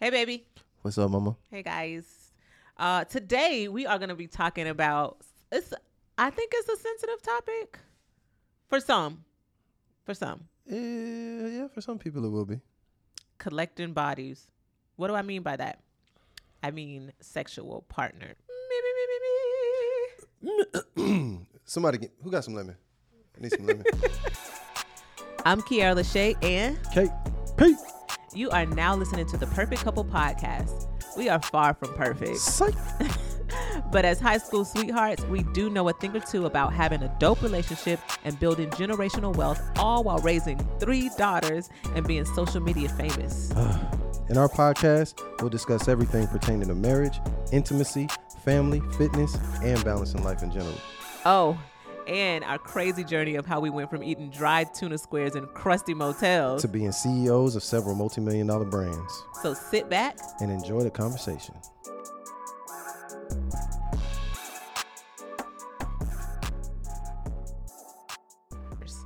Hey, baby. What's up, mama? Hey, guys. Uh, today we are going to be talking about. It's. I think it's a sensitive topic for some. For some, Yeah, yeah. For some people, it will be. collecting bodies. What do I mean by that? I mean sexual partner. Me, me, me, me, me. Somebody, get, who got some lemon? I need some lemon. I'm Keaira LaShae, and Kate, Pete, you are now listening to the Perfect Couple Podcast. We are far from perfect. psych. But as high school sweethearts, we do know a thing or two about having a dope relationship and building generational wealth, all while raising three daughters and being social media famous. In our podcast, we'll discuss everything pertaining to marriage, intimacy, family, fitness, and balancing life in general. Oh, and our crazy journey of how we went from eating dried tuna squares in crusty motels. To being CEOs of several multi-million dollar brands So sit back. and enjoy the conversation.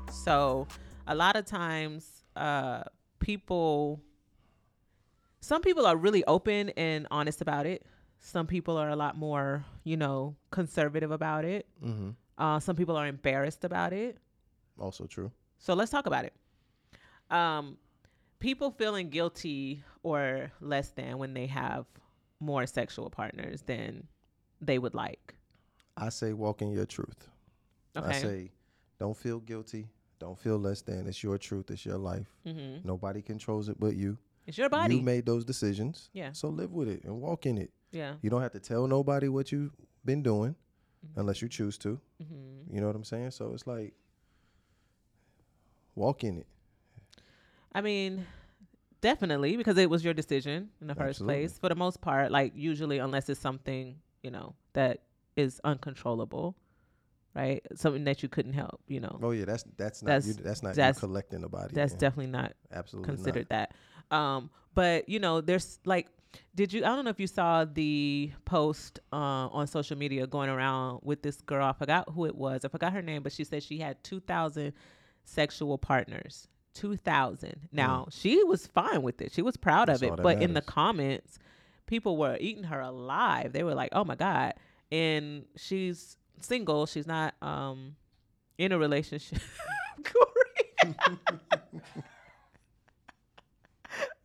So a lot of times, uh, people, some people are really open and honest about it. Some people are a lot more, you know, conservative about it. Mm-hmm. Uh, some people are embarrassed about it. Also true. So let's talk about it. Um, people feeling guilty or less than when they have more sexual partners than they would like. I say walk in your truth. Okay. I say don't feel guilty. Don't feel less than. It's your truth. It's your life. hmm Nobody controls it but you. It's your body. You made those decisions. Yeah. So live with it and walk in it. yeah. You don't have to tell nobody what you've been doing unless you choose to. hmm You know what I'm saying? So it's like walk in it. I mean, definitely because it was your decision in the first Absolutely. place. For the most part, like usually, unless it's something you know that is uncontrollable, right? Something that you couldn't help. You know, Oh yeah, that's that's not That's- you, that's not that's- you collecting the body. that's man. definitely not absolutely considered that. Um, but you know, there's like, did you? I don't know if you saw the post uh, on social media going around with this girl. I forgot who it was. I forgot her name, but she said she had two thousand sexual partners. Two thousand. Now she was fine with it. She was proud of That's all it. But in the comments, people were eating her alive. They were like, "Oh my god!" And she's single. She's not um in a relationship.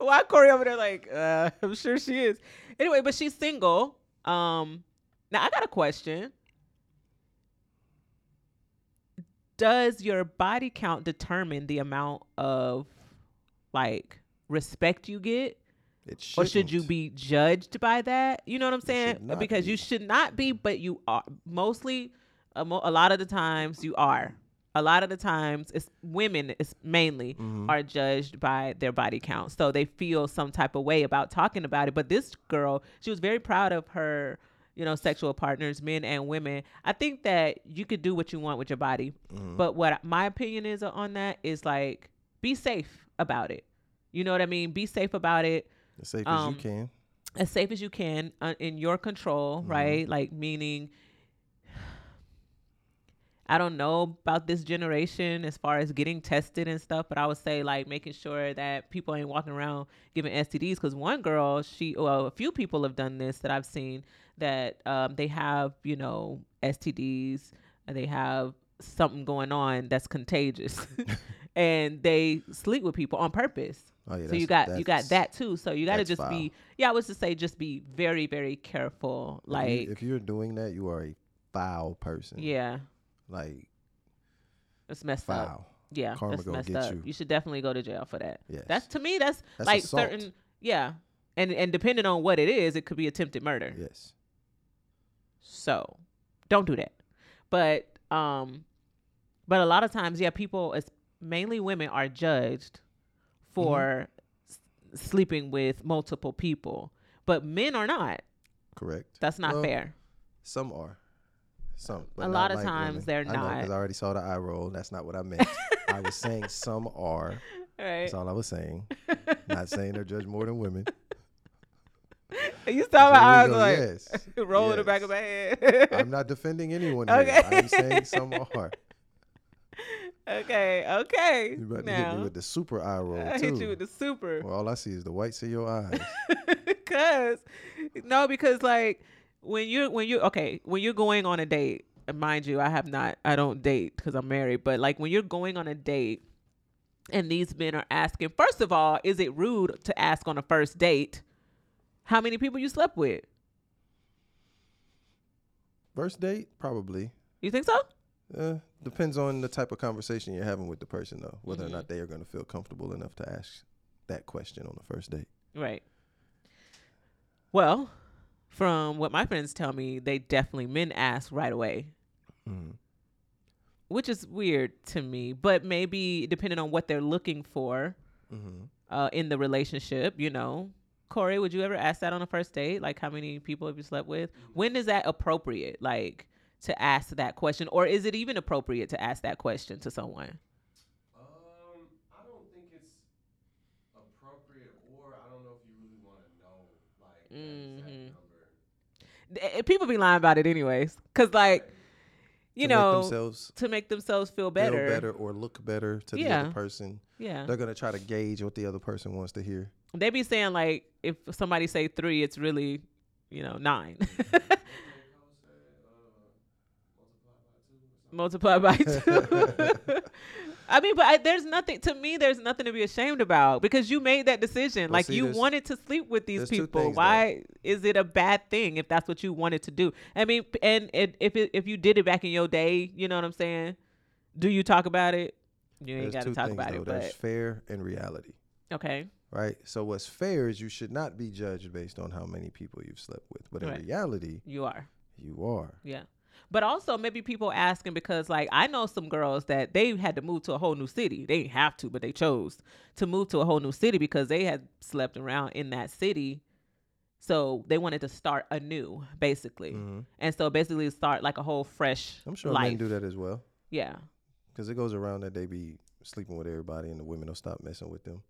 Why Corey over there like, uh, I'm sure she is. Anyway, but she's single. Um now I got a question. Does your body count determine the amount of like respect you get? It Or should you be judged by that? You know what I'm saying? Because be. you should not be, but you are. Mostly, a, mo- a lot of the times, you are. A lot of the times, it's women, it's mainly Mhm. are judged by their body count, so they feel some type of way about talking about it. But this girl, she was very proud of her, you know, sexual partners, men and women. I think that you could do what you want with your body, Mhm. but what my opinion is on that is like, be safe about it. You know what I mean? Be safe about it as safe um, as you can. as safe as you can uh, in your control, Mhm. right? Like meaning I don't know about this generation as far as getting tested and stuff, but I would say like making sure that people ain't walking around giving STDs. Because one girl, she, well, a few people have done this that I've seen that um, they have, you know, STDs and they have something going on that's contagious, and they sleep with people on purpose Oh yeah. so you got you got that too. So you got to just foul. be yeah. I was to say just be very very careful. if you- Like if you're doing that, you are a foul person. yeah, Like it's messed up. Yeah, Karma that's messed get up. you. You should definitely go to jail for that. Yes. That's to me. That's, That's like assault. certain yeah, and and depending on what it is, it could be attempted murder. yes. So don't do that. But um, but a lot of times, yeah, people, it's mainly women, are judged for s- sleeping with multiple people, but men are not. Correct. That's not Well, fair. Some are. Some. A lot of like times women. they're I not. because I already saw the eye roll. That's not what I meant. I was saying some are. Right. That's all I was saying. Not saying they're judged more than women. you saw my eyes go. like yes. roll in the back of my head. I'm not defending anyone here. Okay. I'm saying some are. okay, okay. You about to now, hit me with the super eye roll I too. hit you with the super. well, all I see is the whites of your eyes. Cause no, because like when you're when you okay when you're going on a date, mind you, I have not I don't date because I'm married, but like when you're going on a date and these men are asking, first of all, is it rude to ask on a first date how many people you slept with? First date, probably. You think so? Uh, depends on the type of conversation you're having with the person, though. Whether Mhm. or not they are going to feel comfortable enough to ask that question on the first date. Right. Well, from what my friends tell me, they definitely men ask right away. Mm. which is weird to me. But maybe depending on what they're looking for Mm-hmm. uh, in the relationship, you know. Corey, would you ever ask that on a first date? Like, how many people have you slept with? When is that appropriate? Like, to ask that question, or is it even appropriate to ask that question to someone? Um, I don't think it's appropriate, or I don't know if you really want to know like that exact Mhm. number. Th- eh, Eh, eh, people be lying about it anyways, cause like, you to make know, themselves to make themselves feel feel better. better or look better to the other person. Yeah, They're gonna try to gauge what the other person wants to hear. they be saying like, if somebody say three, it's really, you know, nine. multiply by two. I mean, but I, there's nothing to me. There's nothing to be ashamed about because you made that decision. Well, like see, you wanted to sleep with these people. things, though. Why is it a bad thing if that's what you wanted to do? I mean, and it, if it, if you did it back in your day, you know what I'm saying? Do you talk about it? You ain't got to talk things about though. it, There's but fair and reality, okay, right? So what's fair is you should not be judged based on how many people you've slept with, but in reality, you are. you are. Yeah. But also maybe people asking because like I know some girls that they had to move to a whole new city. They didn't have to, but they chose to move to a whole new city because they had slept around in that city. So they wanted to start anew, basically. Mhm. And so basically start like a whole fresh I'm sure life. men do that as well, Yeah. because it goes around that they be sleeping with everybody, and the women will stop messing with them.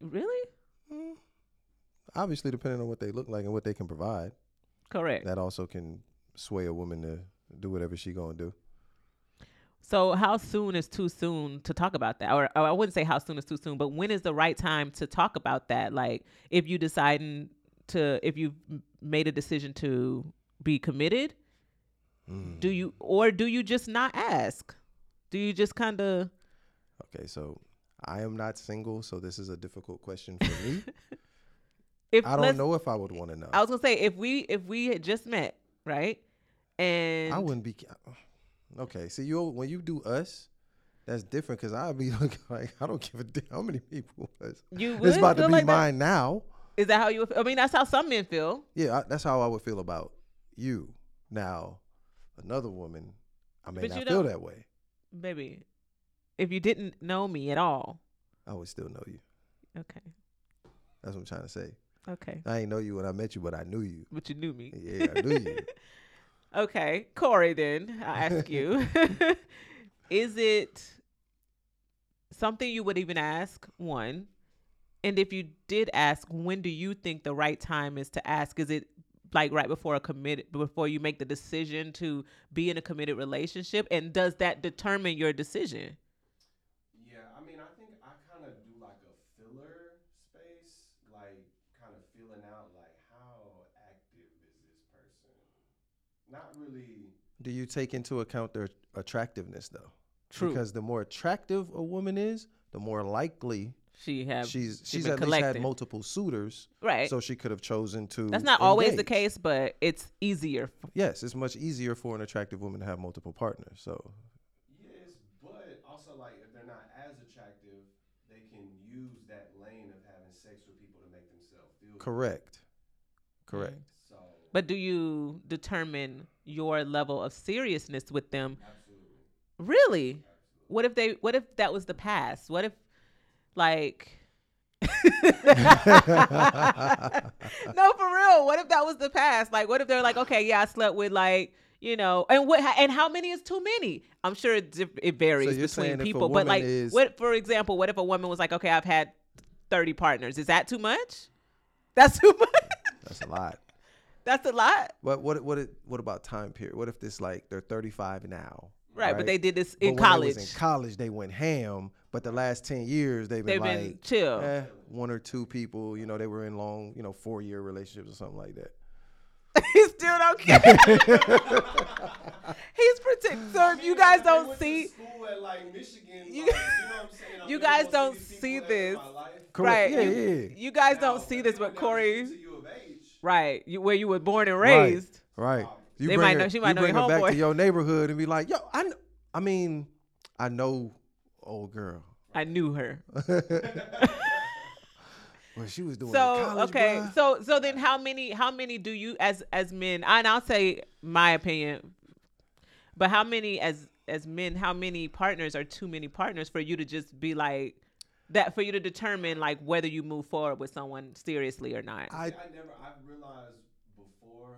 Really? Mm. Obviously, depending on what they look like and what they can provide, Correct. that also can sway a woman to do whatever she gonna do. So how soon is too soon to talk about that? Or, or I wouldn't say how soon is too soon, but when is the right time to talk about that? Like if you deciding to if you've made a decision to be committed, Mm. do you or do you just not ask? Do you just kind of Okay, so I am not single, so this is a difficult question for me. if I don't know if I would want to know. I was gonna say if we if we had just met, right? And I wouldn't be. Uh, okay, see you when you do us, that's different because I'd be looking like I don't give a damn how many people. It's, you would it's about to be like that? mine now. Is that how you? would- I mean, that's how some men feel. Yeah, I, that's how I would feel about you. Now, another woman, I may But not feel that way. baby. If you didn't know me at all, I would still know you. okay, That's what I'm trying to say. okay, I ain't know you when I met you, but I knew you. but you knew me. Yeah, I knew you. Okay, Corey. Then I ask you: Is it something you would even ask? One, and if you did ask, when do you think the right time is to ask? Is it like right before a committed before you make the decision to be in a committed relationship, and does that determine your decision? Yeah, I mean, I think I kind of do like a filler space, like kind of feeling out like how active is this person? Not really. Do you take into account their attractiveness though? True. Because the more attractive a woman is, the more likely she have she's she's she's been at least had multiple suitors, right. so she could have chosen to. That's not always the case, but it's easier. Yes, it's much easier for an attractive woman to have multiple partners. So Yes, but also like if they're not as attractive, they can use that lane of having sex with people to make themselves feel good. correct, correct. So, But do you determine your level of seriousness with them? absolutely, Really? absolutely. What if they what if that was the past? What if like No, for real. What if that was the past? Like what if they're like, "Okay, yeah, I slept with like, you know, and what and how many is too many?" I'm sure it, it varies you're between people, but like is- what for example, what if a woman was like, "Okay, I've had 30 partners." Is that too much? That's too much. That's a lot. That's a lot. But what what it, what about time period? What if this like they're 35 now Right, but they did this in But when they college. was in college, they went ham. But the last ten years, they've been They've like been chill. eh, one or two people. You know, they were in long, you know, four year relationships or something like that. he still don't care. He's pretend. So if you guys don't see, at like Michigan. You- like, you know what I'm saying? I'm you guys don't see people ever in this. Correct. right? Yeah, you, yeah. you guys Now, don't see this, they but never Corey, introduced you of age. Right? You, where you were born and raised. Right. You They bring might her, know- she might you know bring your her back to your neighborhood and be like, yo, I, kn- I mean, I know old girl. I knew her. Well, she was doing So college, okay, bruh. so so then how many how many do you as as men? And I'll say my opinion, but how many as as men? How many partners are too many partners for you to just be like that? For you to determine like whether you move forward with someone seriously or not. I I never. I realized before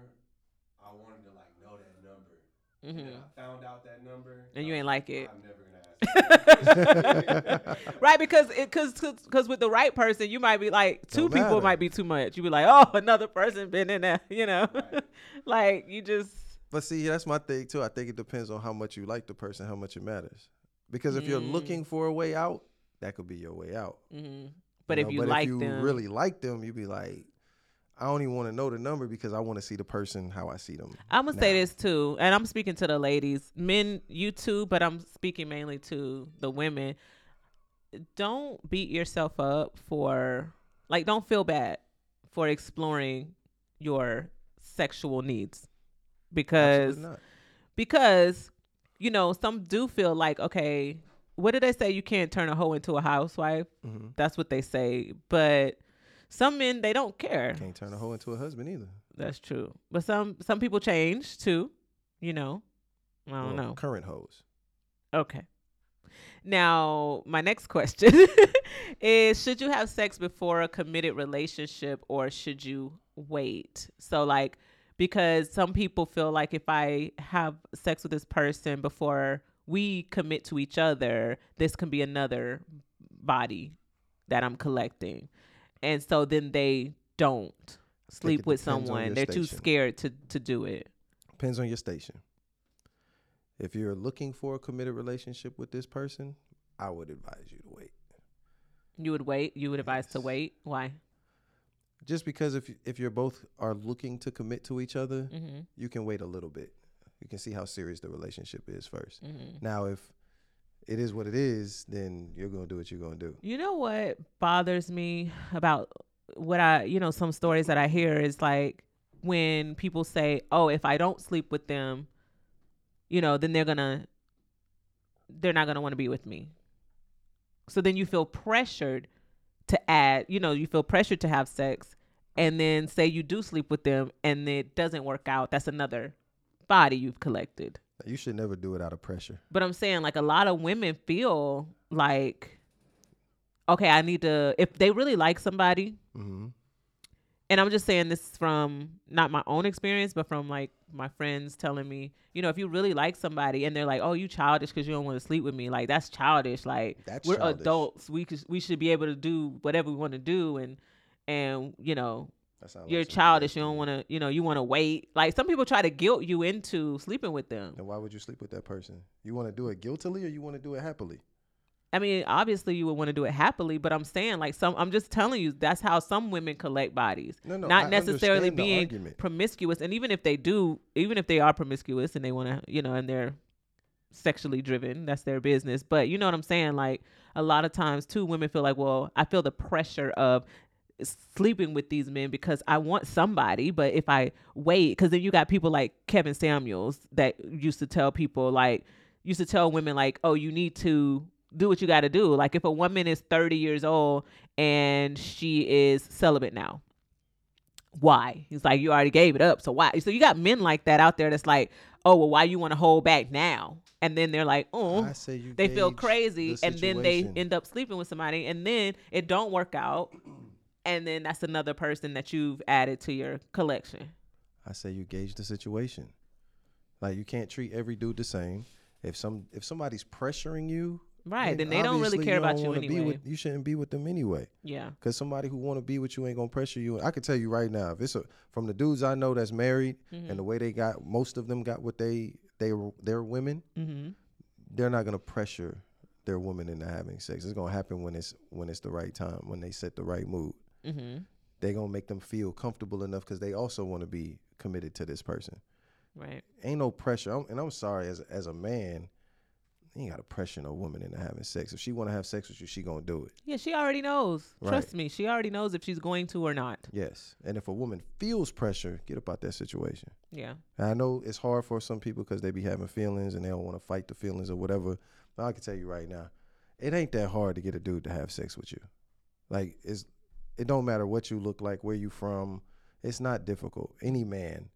I wanted to like know that number. And Mhm. then I found out that number. And you I ain't was like it. I'm never gonna ask. right because it because because with the right person you might be like 2 Don't people matter. might be too much you be like oh another person been in there you know Right. like you just But see, that's my thing too. I think it depends on how much you like the person, how much it matters. Because if you're Mm. looking for a way out, that could be your way out. mhm. but know? if you but like if you them really like them, you'd be like, I don't even want to know the number because I want to see the person how I see them. I'm gonna say this too, and I'm speaking to the ladies, men, you too, but I'm speaking mainly to the women. Don't beat yourself up for like, don't feel bad for exploring your sexual needs because because you know some do feel like okay, what did they say? You can't turn a hoe into a housewife. Mhm. That's what they say, but some men they don't care. Can't turn a hoe into a husband either. That's true. But some some people change too, you know. I don't Well, know. Current hoes. Okay. Now, my next question is should you have sex before a committed relationship or should you wait? So like because some people feel like if I have sex with this person before we commit to each other, this can be another body that I'm collecting. And so then they don't sleep with someone. They're too scared to to do it. Depends on your station. If you're looking for a committed relationship with this person, I would advise you to wait. You would wait. You would advise to wait. Why? Just because if if you're both are looking to commit to each other, Mm-hmm. you can wait a little bit. You can see how serious the relationship is first. Mm-hmm. Now, if it is what it is, then you're gonna do what you're gonna do. You know what bothers me about what I, you know, some stories that I hear is like when people say, "Oh, if I don't sleep with them, you know, then they're gonna, they're not gonna want to be with me." So then you feel pressured to add, you know, you feel pressured to have sex, and then say you do sleep with them, and it doesn't work out. That's another body you've collected. You should never do it out of pressure. But I'm saying like a lot of women feel like, okay, I need to if they really like somebody, hmm and I'm just saying this from not my own experience, but from like my friends telling me, you know, if you really like somebody and they're like, oh, you childish because you don't want to sleep with me, like that's childish. Like That's we're childish. adults, we could, we should be able to do whatever we want to do, and and you know You're some childish. You don't want to, you know, you want to wait. Like some people try to guilt you into sleeping with them. And why would you sleep with that person? You want to do it guiltily or you want to do it happily? I mean, obviously you would want to do it happily, but I'm saying like some I'm just telling you that's how some women collect bodies. No, no, Not I necessarily being argument. promiscuous. And even if they do, even if they are promiscuous and they want to, you know, and they're sexually driven, that's their business. But you know what I'm saying? Like a lot of times too women feel like, well, I feel the pressure of sleeping with these men because I want somebody, but if I wait, because then you got people like Kevin Samuels that used to tell people like used to tell women like, oh, you need to do what you got to do. Like if a woman is 30 years old and she is celibate now, why? He's like, you already gave it up, so why? So you got men like that out there that's like, oh, well, why you want to hold back now? And then they're like, oh, I say you they feel crazy, the and then they end up sleeping with somebody, and then it don't work out, and then that's another person that you've added to your collection. I say you gauge the situation. Like you can't treat every dude the same. If some if somebody's pressuring you, Right? Then they don't really care about don't you wanna be anyway. with- you shouldn't be with them anyway. Yeah. Cause somebody who want to be with you ain't gonna pressure you. I can tell you right now, if it's a, from the dudes I know that's married Mm-hmm. and the way they got, most of them got what they they they're women. Mm-hmm. they're not gonna pressure their woman into having sex. It's gonna happen when it's when it's the right time, when they set the right mood. Mm-hmm. They're gonna make them feel comfortable enough because they also want to be committed to this person. Right. Ain't no pressure. I'm, and I'm sorry, as as a man, you ain't gotta pressure no woman into having sex. If she wanna have sex with you, she gonna do it. Yeah, she already knows. Right. Trust me, she already knows if she's going to or not. Yes. And if a woman feels pressure, get about that situation. Yeah. And I know it's hard for some people because they be having feelings and they don't want to fight the feelings or whatever. But I can tell you right now, it ain't that hard to get a dude to have sex with you. Like it's, it don't matter what you look like, where you from. It's not difficult. Any man,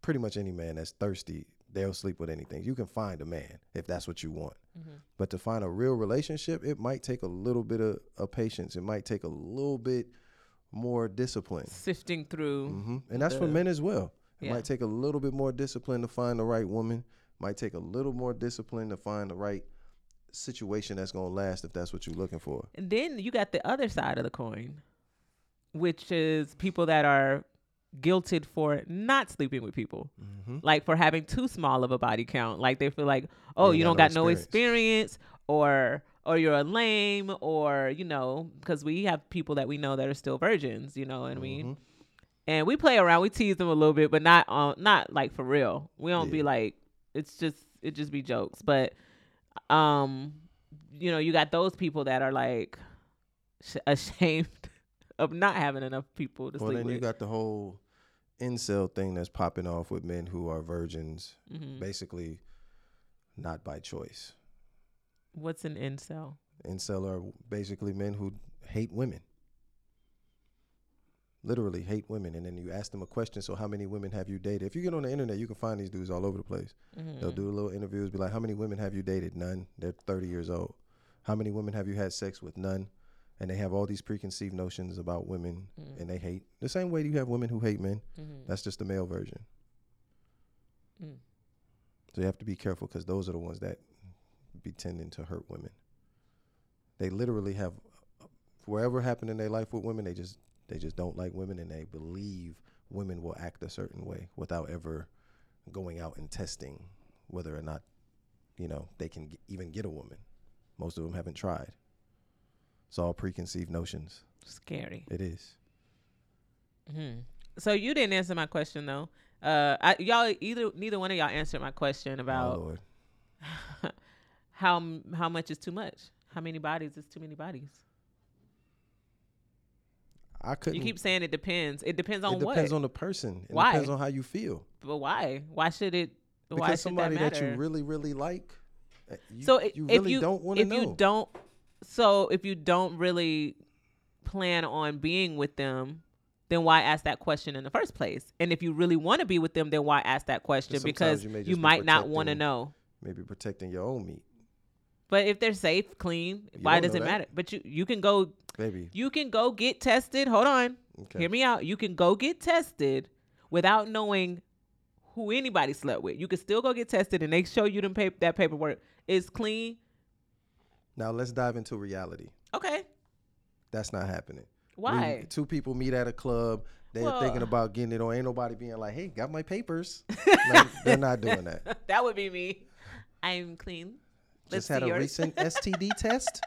pretty much any man that's thirsty, they'll sleep with anything. You can find a man if that's what you want. Mm-hmm. But to find a real relationship, it might take a little bit of, of patience. It might take a little bit more discipline. Sifting through. hmm And that's for men as well. It Yeah. might take a little bit more discipline to find the right woman. Might take a little more discipline to find the right situation that's gonna last if that's what you're looking for. And then you got the other side of the coin, which is people that are guilted for not sleeping with people, Mm-hmm. like for having too small of a body count. Like they feel like, oh, ain't you don't no got no experience. experience, or or you're a lame, or you know, because we have people that we know that are still virgins, you know what I mean? Mhm. And we play around, we tease them a little bit, but not on, not like for real. We don't be like, it's just it just be jokes, but um, you know, you got those people that are like sh- ashamed of not having enough people to Well, sleep then with. you got the whole incel thing that's popping off with men who are virgins, Mhm. basically not by choice. What's an incel? Incel are basically men who hate women. Literally hate women. And then you ask them a question, so how many women have you dated? If you get on the internet, you can find these dudes all over the place. They'll Mhm. do little interviews, be like, How many women have you dated? None. They're 30 years old. How many women have you had sex with? None. And they have all these preconceived notions about women Mm. and they hate. The same way you have women who hate men. Mhm. That's just the male version. Mm. So you have to be careful because those are the ones that be tending to hurt women. They literally have wherever happened in their life with women, they just they just don't like women and they believe women will act a certain way without ever going out and testing whether or not you know they can g- even get a woman. Most of them haven't tried. It's all preconceived notions. Scary. It is. hmm So you didn't answer my question though. Uh, I, y'all either neither one of y'all answered my question Oh about Lord. how how much is too much. How many bodies is too many bodies? I couldn't. You keep saying it depends. It depends on what it depends what. on the person. It Why? depends on how you feel. but why? Why should it? why Because should somebody that, that, you really, really like, uh, you, so you if really you don't want to know. if you don't, so if you don't really plan on being with them, then why ask that question in the first place? And if you really want to be with them, then why ask that question? Because you you, be might not want to know. Maybe protecting your own meat, But if they're safe, clean, You why does it that. matter? But you you can go baby. you can go get tested. Hold on. Okay. Hear me out. You can go get tested without knowing who anybody slept with. You can still go get tested and they show you them pap- that paperwork is clean. Now let's dive into reality. Okay. That's not happening. We- Why? two people meet at a club. They're Well- thinking about getting it on. Ain't nobody being like, "Hey, got my papers." like, they're not doing that. that would be me. I'm clean. Let's Just had a yours. recent STD test.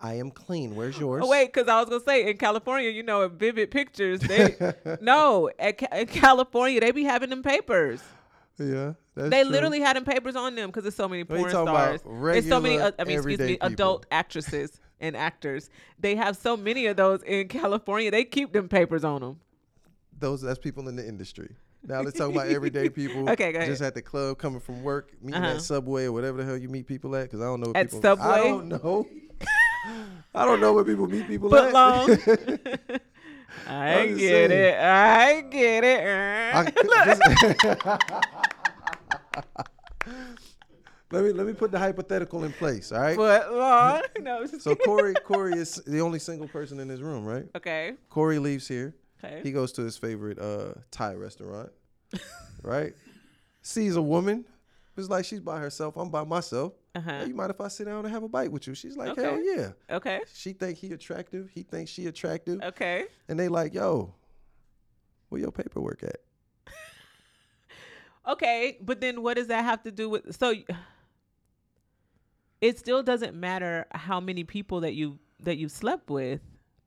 I am clean. Where's yours? Oh wait, because I was gonna say in California, you know, at Vivid Pictures, they no at Ca- in California they be having them papers. Yeah, that's they true. literally had them papers on them because there's so many porn stars. There's so many. Uh, I mean, excuse me, adult actresses and actors. They have so many of those in California. They keep them papers on them. those that's people in the industry. Now let's talk about everyday people. Okay, go ahead. Just at the club, coming from work, meeting Uh-huh. at Subway or whatever the hell you meet people at. Because I don't know. At people, Subway? I don't know. I don't know where people meet people Foot at. long. I get saying. it. I get it. I just- let me let me put the hypothetical in place. All right. Foot long. No. So. Corey Corey is the only single person in this room, right? Okay. Corey leaves here. Okay. He goes to his favorite uh, Thai restaurant, right? Sees a woman. It's like she's by herself. I'm by myself. Uh-huh. Hey, you mind if I sit down and have a bite with you? She's like, Okay. hell yeah. Okay. She think he attractive. He thinks she attractive. Okay. And they like, yo, where your paperwork at? Okay. But then what does that have to do with? So it still doesn't matter how many people that you that you slept with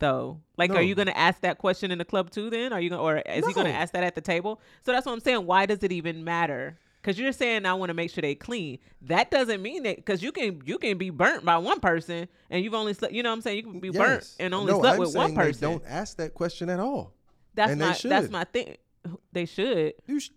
though. Like No. are you going to ask that question in the club too then? Are you going or is he going to ask that at the table? So that's what i'm saying. Why does it even matter? Because you're saying i want to make sure they clean. That doesn't mean that because you can you can be burnt by one person and you've only slept you know what i'm saying? You can be burnt and only no, slept I'm with one person. Don't ask that question at all. that's and they my that's my thing. They should. You, sh-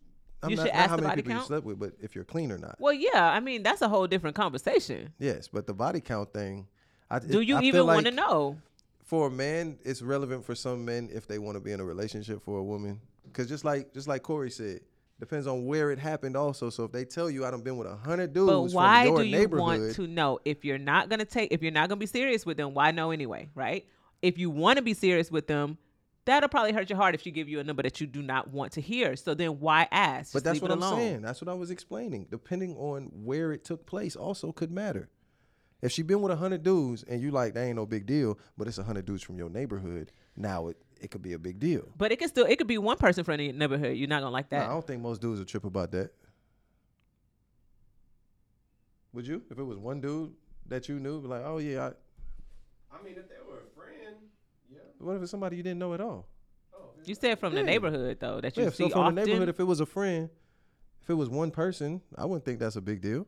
I'm You not, should not ask how many body people you slept with, but if you're clean or not. well yeah i mean that's a whole different conversation. Yes, but the body count thing. I, do you I even want to know For a man, it's relevant for some men if they want to be in a relationship for a woman. Because just like just like Corey said, depends on where it happened. Also, so if they tell you I done been with a hundred dudes But why do you want to know if you're not gonna take if you're not gonna be serious with them? Why know anyway, right? If you want to be serious with them, that'll probably hurt your heart if she give you a number that you do not want to hear. So then why ask? But Just that's what I'm alone. saying. That's what I was explaining. Depending on where it took place, also could matter. If she been with a hundred dudes and you like, that ain't no big deal, but it's a hundred dudes from your neighborhood, now it, it could be a big deal. But it could still it could be one person from the neighborhood. You're not gonna like Nah, that. I don't think most dudes would trip about that. Would you? If it was one dude that you knew, be like, oh yeah, I, I mean, if they were a friend, yeah. what if it's somebody you didn't know at all? Oh, you said from Yeah. the neighborhood though that you Yeah, see so from often. the neighborhood, if it was a friend, if it was one person, I wouldn't think that's a big deal.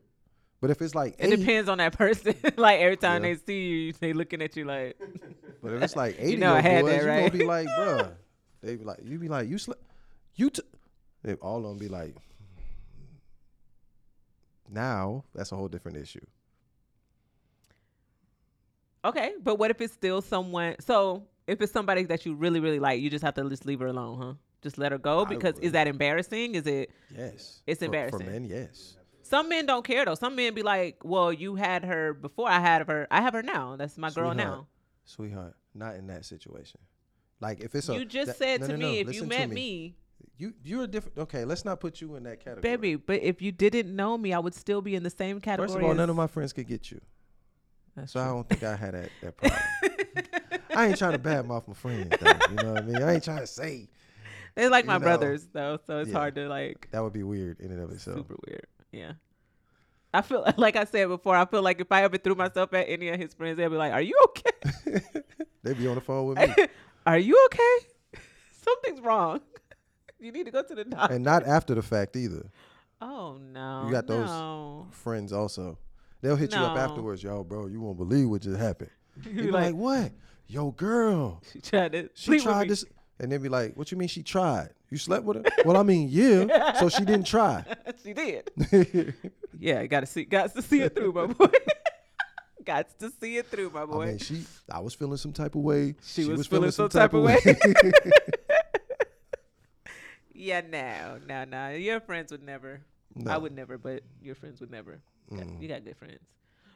But if it's like it eight, depends on that person. like every time Yeah. they see you, they looking at you like, But if it's like eighty know I had boys, that, you right? gonna be like, bruh. They be like, you be like, you slept, you. T-. They all of them be like, now that's a whole different issue. okay, but what if it's still someone? So if it's somebody that you really really like, you just have to just leave her alone, huh? Just let her go because is that embarrassing? Is it? Yes, It's For- embarrassing. for men. Yes, Some men don't care though. Some men be like, "Well, you had her before. I had her. I have her now. That's my girl now." sweetheart, not in that situation. Like if it's a you just that- said no, to no, me, no, if you met me, you you're a different. Okay, let's not put you in that category, baby, but if you didn't know me, I would still be in the same category. First of all, none of my friends could get you, That's so I don't think I had that that problem. I ain't trying to badmouth my friends, though. You know what I mean? I ain't trying to say They're like my know, brothers though, so it's yeah. hard to like that would be weird in and of itself. super weird. Yeah. I feel like I said before. I feel like if I ever threw myself at any of his friends, they'd be like, "Are you okay? they'd be on the phone with me, Are you okay? Something's wrong. you need to go to the doctor." and not after the fact either. oh no, You got those no. friends also. They'll hit you up No. afterwards, yo, bro. You won't believe what just happened. You You be like, what? Yo, girl, she tried to she tried me. This, they'd be like, what you mean she tried? You slept with her? well, I mean, yeah. So she didn't try. she did. Yeah, got to see, got to see it through, my boy. got to see it through, my boy. I mean, she. I was feeling some type of way. She was feeling some type of way. yeah, no, no, no. Your friends would never. No. I would never, but your friends would never. Mm. You got good friends.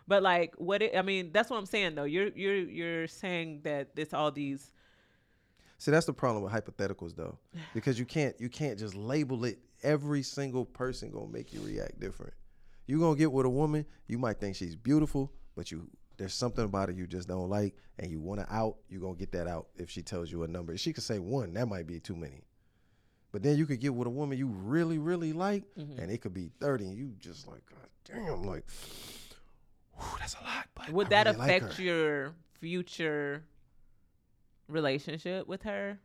But like, what? It, I mean, that's what I'm saying though. You're you're you're saying that it's all these. See, that's the problem with hypotheticals, though, because you can't you can't just label it. Every single person gonna make you react different. You gonna get with a woman, you might think she's beautiful, but you there's something about her you just don't like, and you want to out. You gonna get that out if she tells you a number. She could say one, that might be too many. But then you could get with a woman you really really like, Mm-hmm. and it could be thirty, and you just like, God damn, like, whew, that's a lot. But Would I that really like affect her. your future relationship with her?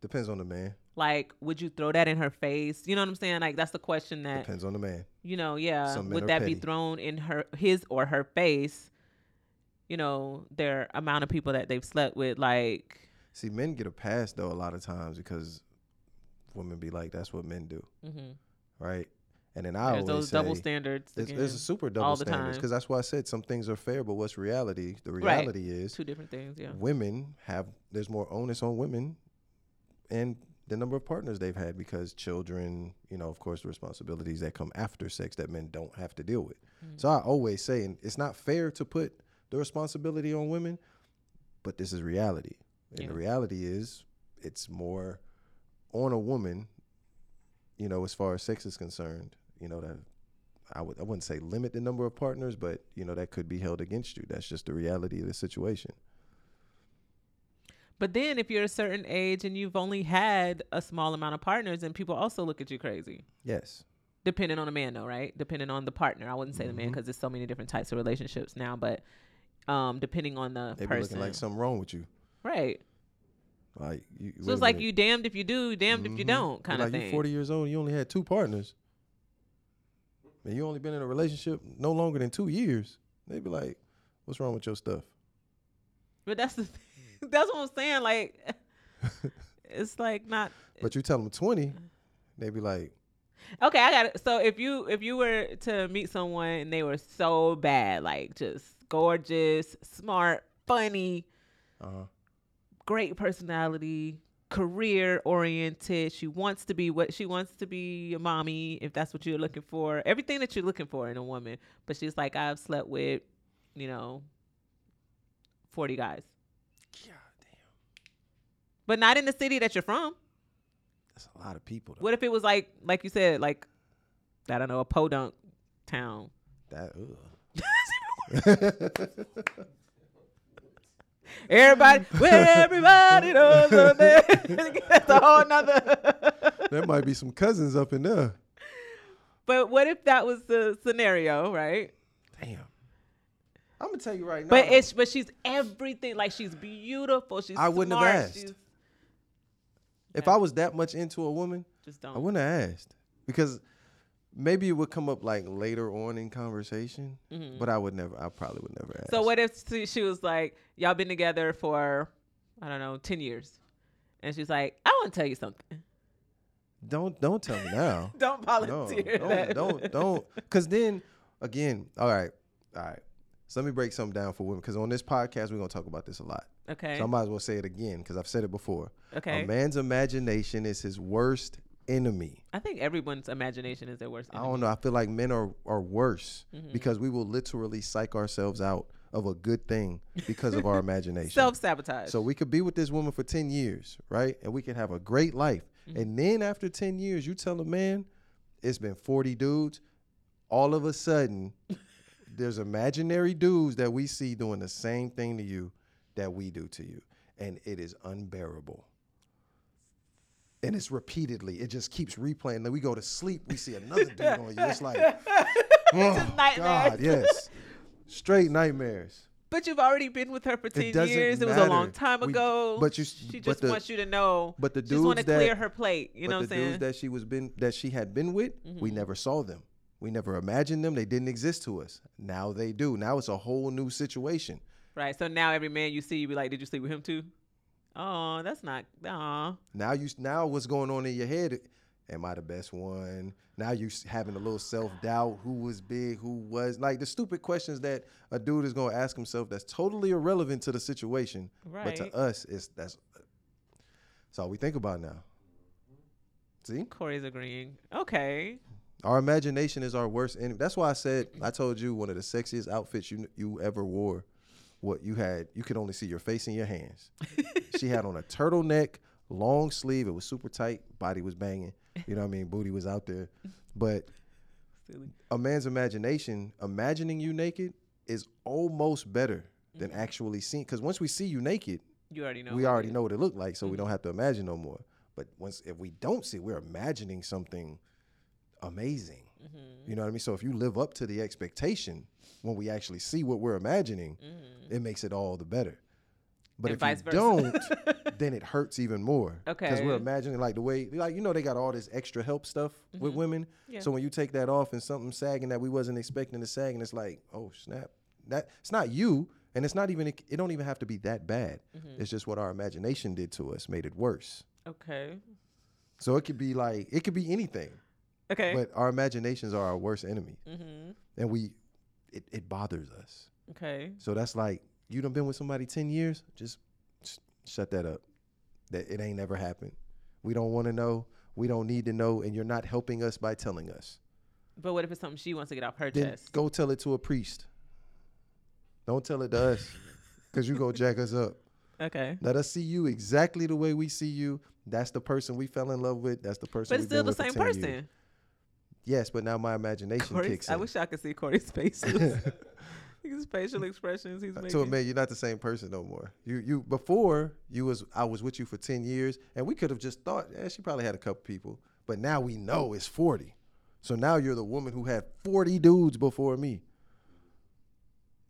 Depends on the man. Like, would you throw that in her face? You know what I'm saying? Like, that's the question that Depends on the man. you know, yeah. Would that be thrown in her his or her face? You know, their amount of people that they've slept with, like See, men get a pass though a lot of times because women be like, "That's what men do," mhm. right? And then I there's always those say, double standards. It's, again. it's a super all double the standards because that's why I said some things are fair, but what's reality? The Right. reality is two different things, yeah. women have there's more onus on women and the number of partners they've had because children, you know, of course, the responsibilities that come after sex that men don't have to deal with. Mm. So I always say, and it's not fair to put the responsibility on women, but this is reality. And Yeah. the reality is it's more on a woman, you know, as far as sex is concerned, you know, that I would I wouldn't say limit the number of partners, but you know, that could be held against you. That's just the reality of the situation. But then, if you're a certain age and you've only had a small amount of partners, and people also look at you crazy. Yes. depending on the man though, right? Depending on the partner. I wouldn't say the man because there's so many different types of relationships now, but um, depending on the They be person, looking like something wrong with you. right? Like you. So it's like you damned if you do, damned if you Mhm. don't, kind like of thing. Like, you 40 years old. and You only had two partners. And you only been in a relationship no longer than two years. They'd be like, "What's wrong with your stuff?" But that's the thing. that's what I'm saying. Like, it's like not But you tell them 20, they'd be like, okay. I got it. So if you if you were to meet someone and they were so bad, like just gorgeous, smart, funny, "Uh huh." Great personality, career oriented. She wants to be what she wants to be a mommy, if that's what you're looking for. Everything that you're looking for in a woman. But she's like, I've slept with, you know, 40 guys. God damn, But not in the city that you're from. that's a lot of people. Though. What if it was like, like you said, like, I don't know, a podunk town? That. Ugh. Everybody, where everybody knows her there. That's a whole nother. there might be some cousins up in there. but what if that was the scenario, right? Damn. I'm gonna tell you right now. But it's but she's everything. Like she's beautiful. She's I wouldn't have asked. she's- if. I was that much into a woman, just don't. I wouldn't have asked because maybe it would come up like later on in conversation. Mhm. But I would never. I probably would never ask. So what if she, was like, y'all been together for I don't know, ten years, and she's like, I want to tell you something. Don't don't tell me now. Don't no, volunteer. don't, that. don't, don't. Because then, again, all right, all right. So let me break something down for women. Because on this podcast, we're gonna talk about this a lot. Okay. So I might as well say it again because I've said it before. okay. A man's imagination is his worst enemy. I think everyone's imagination is their worst. I don't know. I feel like men are are worse Mhm. because we will literally psych ourselves out of a good thing because of our imagination. Self sabotage. So we could be with this woman for 10 years, right? And we could have a great life. Mhm. And then after 10 years, you tell a man it's been 40 dudes, all of a sudden, there's imaginary dudes that we see doing the same thing to you that we do to you. And it is unbearable. And it's repeatedly, it just keeps replaying. Then we go to sleep, we see another dude on you. It's like, oh. God, yes. Straight nightmares. But you've already been with her for ten doesn't years. It was a long time We- ago. but you- she just the- wants you to know. But the She just want to clear her plate. You know what I'm saying? The dudes that she was been that she had been with, we Mhm. never saw them. We never imagined them. They didn't exist to us. Now they do. Now it's a whole new situation. right. So now every man you see, you be like, "Did you sleep with him too?" Oh, that's not. Aw. Now you now what's going on in your head? Am I the best one? Now you having a little self doubt. Who was big? Who was like the stupid questions that a dude is gonna ask himself. That's totally irrelevant to the situation. Right. But to us, it's that's that's all we think about now. See, Corey's agreeing. Okay. our imagination is our worst enemy. That's why I said I told you one of the sexiest outfits you you ever wore. What you had, you could only see your face and your hands. she had on a turtleneck, long sleeve. It was super tight. Body was banging. You know what I mean? Booty was out there. But Silly. a man's imagination, imagining you naked, is almost better than Mhm. actually seeing. Because once we see you naked, You already know. we already know what it looked like, so we Mhm. don't have to imagine no more. But once if we don't see, we're imagining something amazing. Mhm. You know what I mean? So if you live up to the expectation when we actually see what we're imagining, Mhm. it makes it all the better. But if you versa. don't, then it hurts even more. Okay. Because we're imagining like the way, like you know, they got all this extra help stuff with Mhm. women. Yeah. So when you take that off and something sagging that we wasn't expecting to sag, and it's like, oh snap, that it's not you, and it's not even it, it don't even have to be that bad. Mhm. It's just what our imagination did to us made it worse. Okay. So it could be like it could be anything, Okay. but our imaginations are our worst enemy, mm-hmm. and we it, it bothers us. Okay. So that's like you done been with somebody ten years, just sh- shut that up. That it ain't never happened. We don't want to know. We don't need to know, and you're not helping us by telling us. But what if it's something she wants to get off her Then chest? go tell it to a priest. Don't tell it to us, cause you go jack us up. Okay. Let us see you exactly the way we see you. That's the person we fell in love with. That's the person. But it's still the with same person. years. Yes, but now my imagination Corey's, kicks I wish I could see Corey's face. His facial expressions he's uh, making. to admit you're not the same person no more. You you before you was I was with you for ten years and we could have just thought, yeah, she probably had a couple people. But now we know it's forty. So now you're the woman who had 40 dudes before me.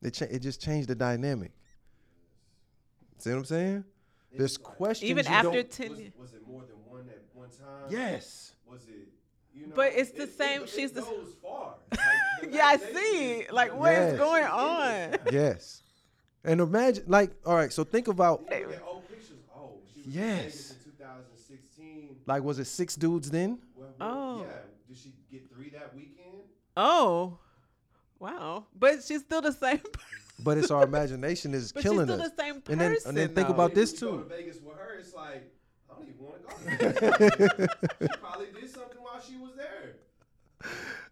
It cha- it just changed the dynamic. See what I'm saying? There's It's questions. Even you after don't- ten was, years. was it more than one at one time? Yes. Was it? You know, But it's the it- same- It, she's it the- goes far. Like, Yeah, I see. Like, the what is Yes. going on? Yes. And imagine, like, all right. So think about, You look old pictures. Oh, she was Yes. In 2016. like, was it six dudes then? Well, well, Oh. Yeah. Did she get three that weekend? Oh, wow! But she's still the same. person. But it's our imagination is But killing she's still us. the same person. And then- and then think though. about If this you go too. to Vegas with her, it's like I don't even want to go. She probably did something while she was there.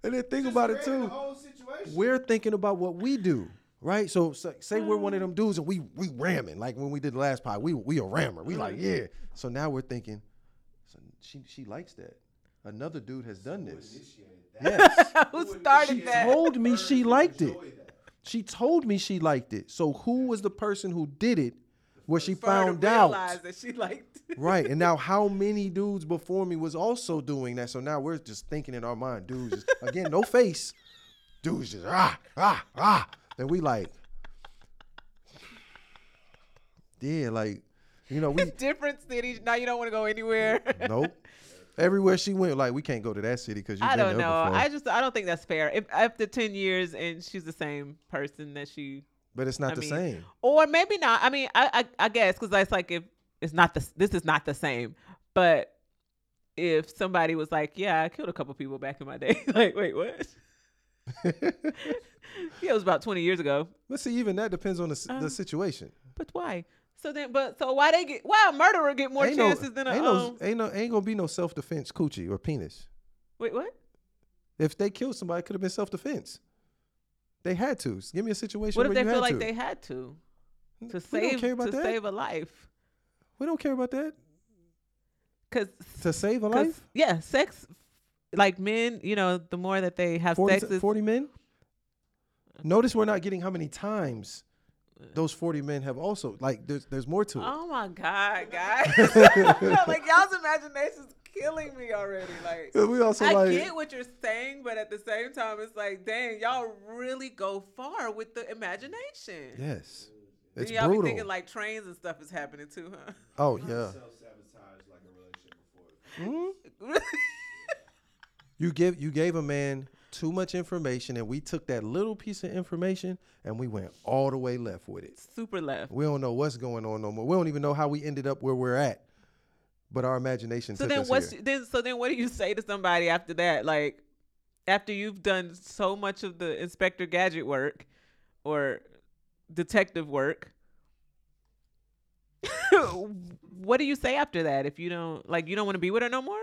And then think Just about it too. a whole situation. We're thinking about what we do, right? So say, say we're one of them dudes and we we ramming like when we did the last pod. We we a rammer. We like mm-hmm. yeah. So now we're thinking, so she she likes that. Another dude has done this. initiated that? Who Who started initiated that? Told me she liked it. that? She told me she liked it. So who was the person who did it? Where she found out. that she liked. Right. And now how many dudes before me was also doing that? So now we're just thinking in our mind, dudes, just, again, no face. Dudes just ah, ah, ah. And we like, yeah, like, you know, we different cities. Now you don't want to go anywhere. nope. Everywhere she went, like, we can't go to that city because you I don't know. I just I don't think that's fair. If after ten years and she's the same person that she, but it's not I the mean, same. or maybe not. I mean, I I, I guess because that's like if it's not the this is not the same. But if somebody was like, yeah, I killed a couple people back in my day, like, wait, what? yeah, it was about twenty years ago. But see, even that depends on the, Um, the situation. But why? So then, but so why they get? Why a murderer get more ain't chances no, than a? ain't, um, ain't no, ain't gonna be no self defense coochie or penis. wait, what? If they killed somebody, it could have been self defense. They had to. Give me a situation What if they feel like to. they had to to we save to that. save a life? we don't care about that. Because To save a life, yeah, sex, like men, you know, the more that they have 40, sex, is, 40 men. Notice we're not getting how many times those 40 men have also like there's there's more to it. oh my god, guys, like y'all's imagination's killing me already. Like. 'Cause we also I like get what you're saying, but at the same time, it's like, dang, y'all really go far with the imagination. yes. And It's y'all brutal. be thinking like trains and stuff is happening too, huh? oh yeah. Self sabotage like a relationship before. Mhm. You give you gave a man too much information and we took that little piece of information and we went all the way left with it. Super left. We don't know what's going on no more. We don't even know how we ended up where we're at. But our imagination So then us what's here. then so then what do you say to somebody after that? Like after you've done so much of the Inspector Gadget work or detective work. what do you say after that if you don't like you don't want to be with her no more?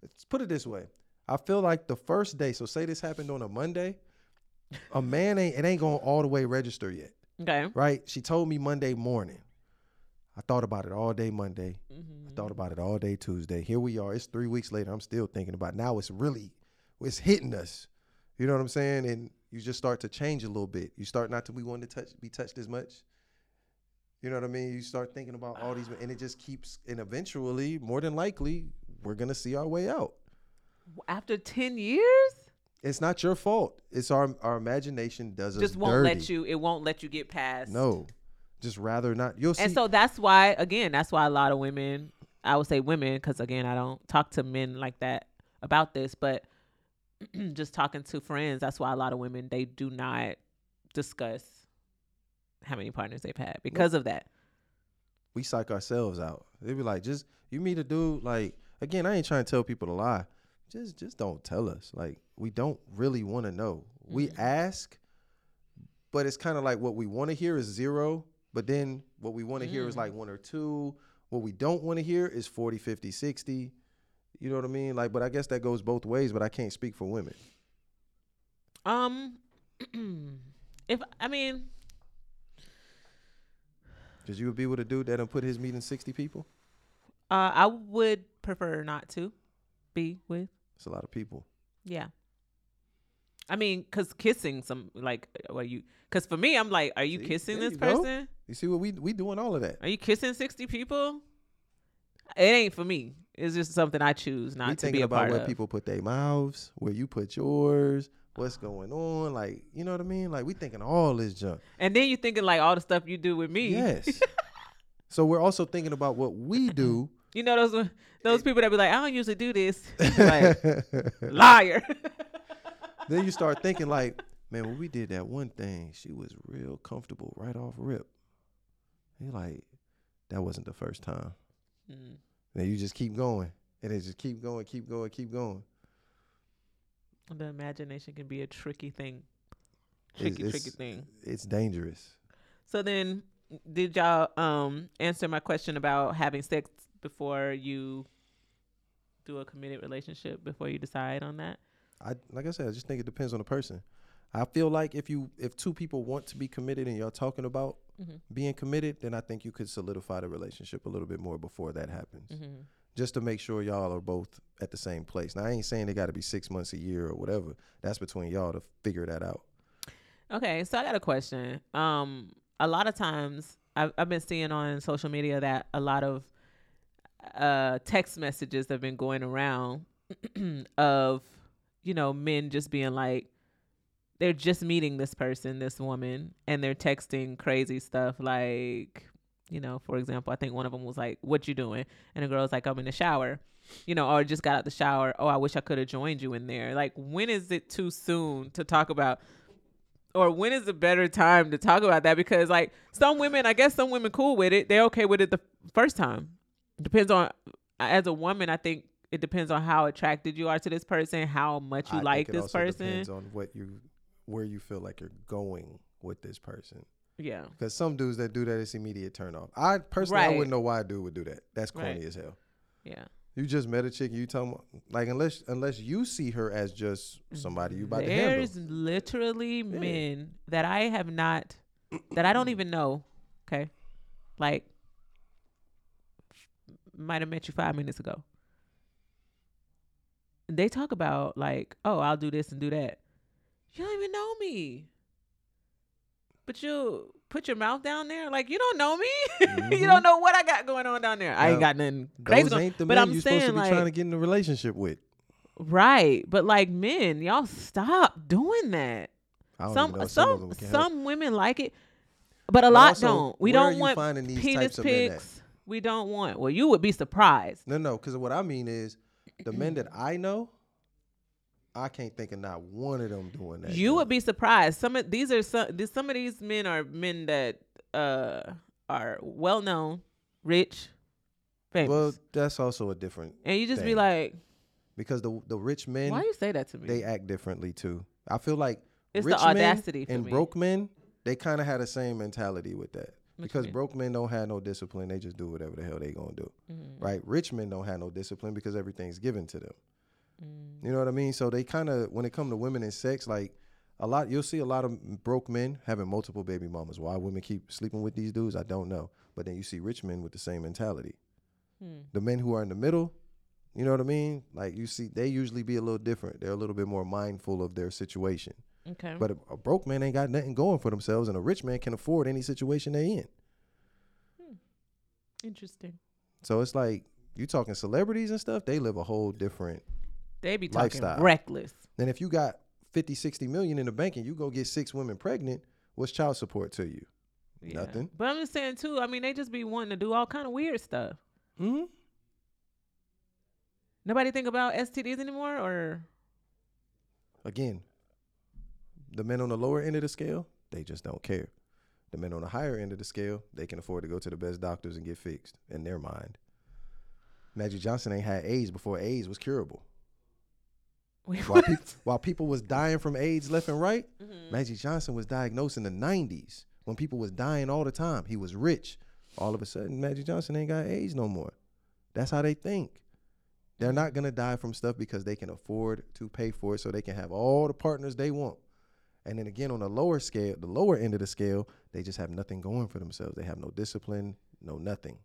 Let's put it this way. I feel like the first day, so say this happened on a Monday, a man ain't it ain't going all the way register yet. Okay. Right? She told me Monday morning. I thought about it all day Monday. Mm-hmm. I thought about it all day Tuesday. Here we are. It's three weeks later. I'm still thinking about it. now it's really it's hitting us. You know what I'm saying? And you just start to change a little bit. You start not to be wanting to touch be touched as much. You know what I mean? You start thinking about all these and it just keeps and eventually, more than likely, we're gonna see our way out. After 10 years? It's not your fault. It's our our imagination does us Just won't dirty. let you it won't let you get past. No, just rather not. You'll see. And so that's why again, that's why a lot of women, I would say women cuz again, I don't talk to men like that about this, but just talking to friends, that's why a lot of women they do not discuss how many partners they've had because of that. we psych ourselves out. They'd be like, just you meet a dude. Like again, I ain't trying to tell people to lie. Just just don't tell us. Like we don't really want to know. We Mhm. ask, but it's kind of like what we want to hear is zero. But then what we want to hear is Mm. like one or two. What we don't want to hear is 40, 50, 60. You know what I mean? Like, but I guess that goes both ways. But I can't speak for women. Um if I mean Cause you would be with a dude that done put his meat in 60 people. uh I would prefer not to be with It's a lot of people. Yeah. I mean, cause kissing some like, what you? Cause for me, I'm like, are you See, kissing this you go. You see what we we doing all of that. Are you kissing sixty people? It ain't for me. It's just something I choose not we to be a about part where of. people put their mouths, where you put yours, what's going on. Like, you know what I mean? Like, we thinking all this junk. and then you thinking like all the stuff you do with me. Yes. so we're also thinking about what we do. You know those those people that be like, I don't usually do this. like liar. then you start thinking like, man, when we did that one thing, she was real comfortable right off rip. You like, that wasn't the first time. Mm. Then you just keep going, and it just keep going, keep going, keep going. The imagination can be a tricky thing. It's- Tricky, it's- tricky thing. It's dangerous. So then, did y'all um answer my question about having sex before you do a committed relationship before you decide on that? I like I said, I just think it depends on the person. I feel like if you if two people want to be committed and y'all talking about Mhm. being committed, then I think you could solidify the relationship a little bit more before that happens. Mm-hmm. Just to make sure y'all are both at the same place. Now I ain't saying they got to be six months a year or whatever. That's between y'all to figure that out. Okay, so I got a question. Um, a lot of times I've, I've been seeing on social media that a lot of uh, text messages have been going around of, you know, men just being like, they're just meeting this person, this woman, and they're texting crazy stuff like, you know, for example, I think one of them was like, "What you doing?" and the girl's like, "I'm in the shower," you know, oh, or just got out the shower. Oh, I wish I could have joined you in there. Like, when is it too soon to talk about? or when is a better time to talk about that? Because like some women, I guess some women cool with it. They're okay with it the first time. Depends on as a woman, I think it depends on how attracted you are to this person, how much you I like this person. Depends on what you where you feel like you're going with this person. Yeah. Because some dudes that do that, it's immediate turn off. I personally, I Right. wouldn't know why a dude would do that. That's corny Right. as hell. Yeah. You just met a chick. You tell me like unless unless you see her as just somebody you about to handle. There's literally men that I have not that I don't even know. Okay. Like might have met you five minutes ago. They talk about like, oh, I'll do this and do that. You don't even know me. But you put your mouth down there, like you don't know me. you Mhm. don't know what I got going on down there. I ain't got nothing crazy. Those ain't the but men I'm you're saying supposed to be like, trying to get in a relationship with. right. But like men, y'all stop doing that some some can some, women like it, but a But lot also, don't. We don't you want finding these penis types of men at? pics. We don't want. Well, you would be surprised. No, no, because what I mean is the men that I know, I can't think of not one of them doing that. You would be surprised. Some of these are some. these- Some of these men are men that uh are well known, rich, famous, Well, that's also a different and you just be like, because the the rich men "Why you say that to me?" they act differently too. I feel like It's the rich men audacity for and broke men they kind of had the same mentality with that What because broke men don't have no discipline. They just do whatever the hell they gonna do. Mhm. Right? Rich men don't have no discipline because everything's given to them. Mm. You know what I mean? So they kind of when it come to women and sex, like a lot, you'll see a lot of broke men having multiple baby mamas. Why women keep sleeping with these dudes, I don't know. But then you see rich men with the same mentality. Hmm. The men who are in the middle, you know what I mean? Like you see, they usually be a little different. They're a little bit more mindful of their situation. Okay. But a, a broke man ain't got nothing going for themselves, and a rich man can afford any situation they in. Interesting. So it's like you talking celebrities and stuff. They live a whole different. They be talking Lifestyle. reckless. And if you got 50, 60 million in the bank and you go get six women pregnant, what's child support to you? Yeah. Nothing. But I'm just saying too. I mean, they just be wanting to do all kind of weird stuff. Mm-hmm. Nobody think about STDs anymore, or Again, the men on the lower end of the scale, they just don't care. The men on the higher end of the scale, they can afford to go to the best doctors and get fixed in their mind. Magic Johnson ain't had AIDS before AIDS was curable. Wait, While, peop while people was dying from AIDS left and right, Mhm. Magic Johnson was diagnosed in the 90s when people was dying all the time. He was rich. All of a sudden, Magic Johnson ain't got AIDS no more. That's how they think. They're not gonna die from stuff because they can afford to pay for it, so they can have all the partners they want. And then again, on the lower scale, the lower end of the scale, they just have nothing going for themselves. They have no discipline, no nothing.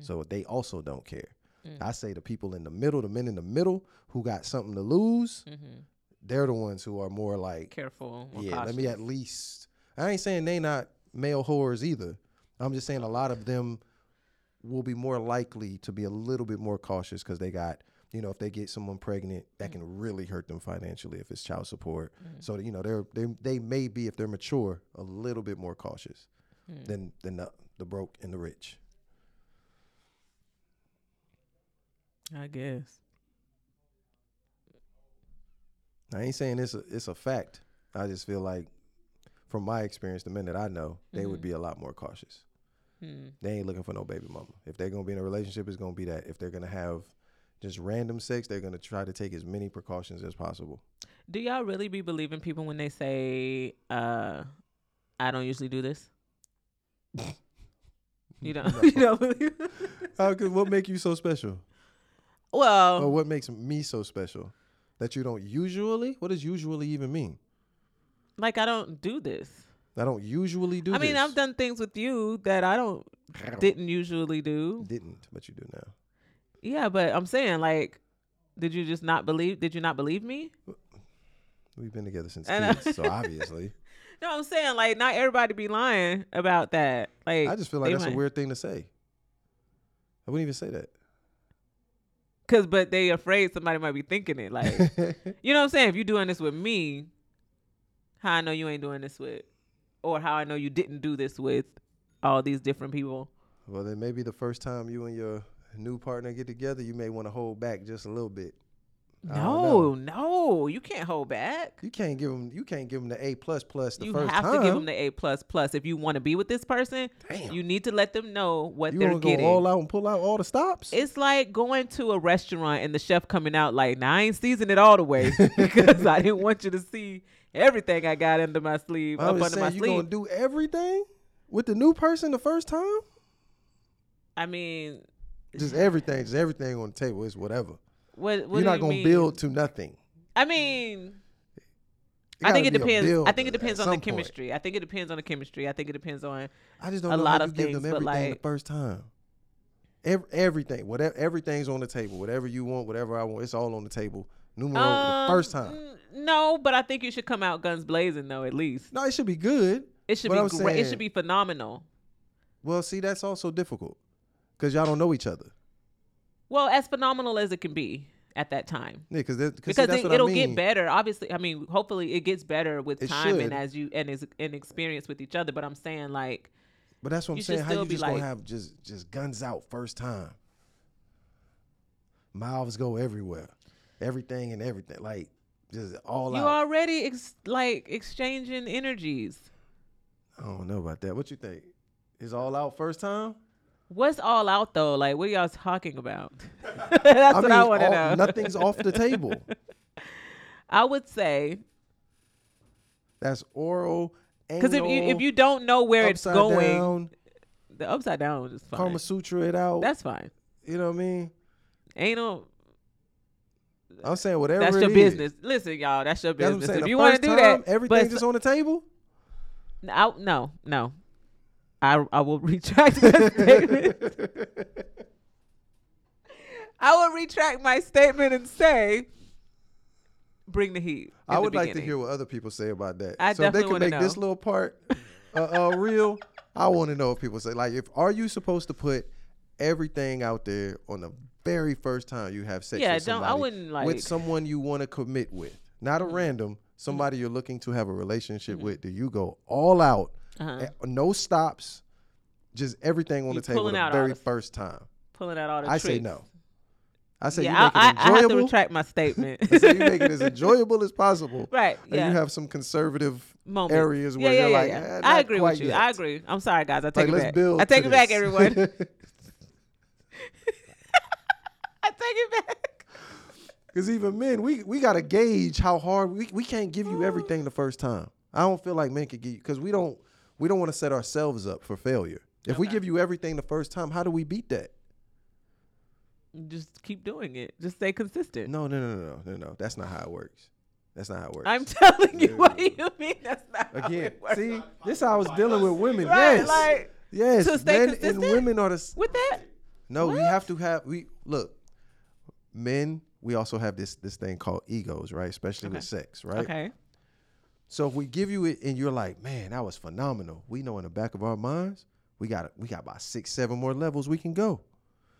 So they also don't care. Mm. I say the people in the middle, the men in the middle who got something to lose, Mhm. they're the ones who are more like Careful. yeah, let me at least. I ain't saying they not male whores either. I'm just saying a lot of them will be more likely to be a little bit more cautious because they got you know if they get someone pregnant that can really hurt them financially if it's child support so you know they're they, they may be if they're mature a little bit more cautious than than the, the broke and the rich I guess. i ain't saying it's a, it's a fact i just feel like from my experience the men that i know they would be a lot more cautious Hmm. they ain't looking for no baby mama if they're gonna be in a relationship it's gonna be that if they're gonna have just random sex they're gonna try to take as many precautions as possible Do y'all really be believing people when they say, uh, "I don't usually do this"? You don't. You don't believe? How could what make you so special? Well, Or what makes me so special? That you don't usually? What does usually even mean? like I don't do this. I don't usually do I mean, this. I've done things with you that I don't didn't usually do. Didn't, but you do now. Yeah, but I'm saying like, did you just not believe? Did you not believe me? We've been together since kids, so obviously. No, I'm saying like not everybody be lying about that. Like I just feel like that's a weird thing to say. I wouldn't even say that. Cause but they afraid somebody might be thinking it. Like you know what I'm saying? If you're doing this with me, how I know you ain't doing this with, or how I know you didn't do this with all these different people. well, then maybe the first time you and your new partner get together, you may want to hold back just a little bit. No, no, you can't hold back. You can't give them. You can't give them the A plus plus the You first have time. to give them the A plus plus if you want to be with this person. Damn. You need to let them know what you they're want to getting. go all out and pull out all the stops? It's like going to a restaurant and the chef coming out like, "Now I ain't seasoned it all the way because I didn't want you to see everything I got under my sleeve, I up under my saying you gonna do everything with the new person the first time. I mean, Just everything, just everything on the table. It's whatever. What? what You're not you gonna mean? build to nothing. I mean, I think it depends. I think it depends on the point. chemistry. I think it depends on the chemistry. I think it depends on. I just don't a know lot of things, them but, everything like- the first time. Every, everything, whatever, everything's on the table. Whatever you want, whatever I want, it's all on the table. Numero Um, the first time. No, but I think you should come out guns blazing though. At least No, it should be good. it should but be great. It should be phenomenal. Well, see, that's also difficult because y'all don't know each other. Well, as phenomenal as it can be at that time. Yeah, because that, because that's it, what it'll I mean. get better. Obviously, I mean, hopefully, it gets better with It time should. and as you and is and experience with each other. But I'm saying, like, But that's what I'm saying. How you just like- gonna have just just guns out first time? Mouths go everywhere, everything and everything, like just all out you out. already ex- like exchanging energies. I don't know about that. What you think? Is all out first time? What's all out though? Like, what are y'all talking about? That's what I want to know. nothing's off the table. I would say That's oral. because if you if you don't know where it's going, down, the upside down is fine. Kama Sutra it out. That's fine. you know what I mean? Anal, I'm saying whatever. that's your is. business. Listen, y'all, that's your That's business. saying. If The you want to do that, everything's just on the table. I, no, no. I I will retract my statement. I will retract my statement and say, bring the heat. I would like to hear what other people say about that. I so if they can make this little part uh, uh, real, I want to know what people say. Like, if are you supposed to put everything out there on the very first time you have sex Yeah, with don't- I wouldn't, like- with someone you want to commit with, not a Mm-hmm. random somebody you're looking to have a relationship with? Do you go all out, Uh-huh. eh, no stops, just everything on You the table the very the- first time? Pulling out all the I tricks. say no. I say yeah, you I, make it I, I have to retract my statement. I say you make it as enjoyable as possible. right. And Yeah. you have some conservative Moments. areas where yeah, you're yeah, like, yeah. "Eh, I agree with you. yet." I agree. I'm sorry, guys. I take Like, it back. I take to it back, everyone. I take it back. Because even men, we we gotta gauge how hard we we can't give you everything the first time. I don't feel like men can give you because we don't we don't want to set ourselves up for failure. If we give you everything the first time, how do we beat that? Just keep doing it. Just stay consistent. No, no, no, no, no, no. That's not how it works. That's not how it works. I'm telling you No. what do you mean. That's not how Again, it works. see, this how I was dealing with women. Right, yes, like, yes. to stay Men and women are the s- with that. No, we have to have we look. Men, we also have this this thing called egos, right? Especially with sex, right? Okay. So if we give you it and you're like, man, that was phenomenal. We know in the back of our minds, we got we got about six, seven more levels we can go.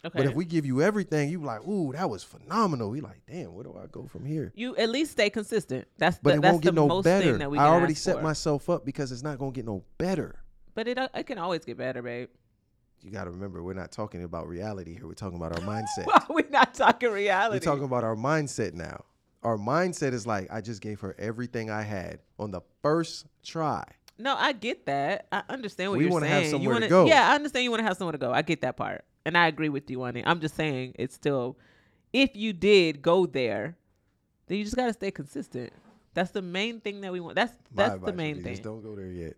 Okay. But if we give you everything, you like, ooh, that was phenomenal. We like, damn, where do I go from here? you at least stay consistent. That's But the, it that's won't get the no most better. thing that we I already set for. myself up because it's not gonna get no better. But it uh, it can always get better, babe. You got to remember, we're not talking about reality here. We're talking about our mindset. well, we're not talking reality? We're talking about our mindset now. Our mindset is like, I just gave her everything I had on the first try. No, I get that. I understand what We you're saying. have somewhere you to wanna, go. Yeah, I understand you want to have somewhere to go. I get that part, and I agree with you on it. I'm just saying it's still, if you did go there, then you just gotta stay consistent. That's the main thing that we want. That's My that's the main thing. Just don't go there yet.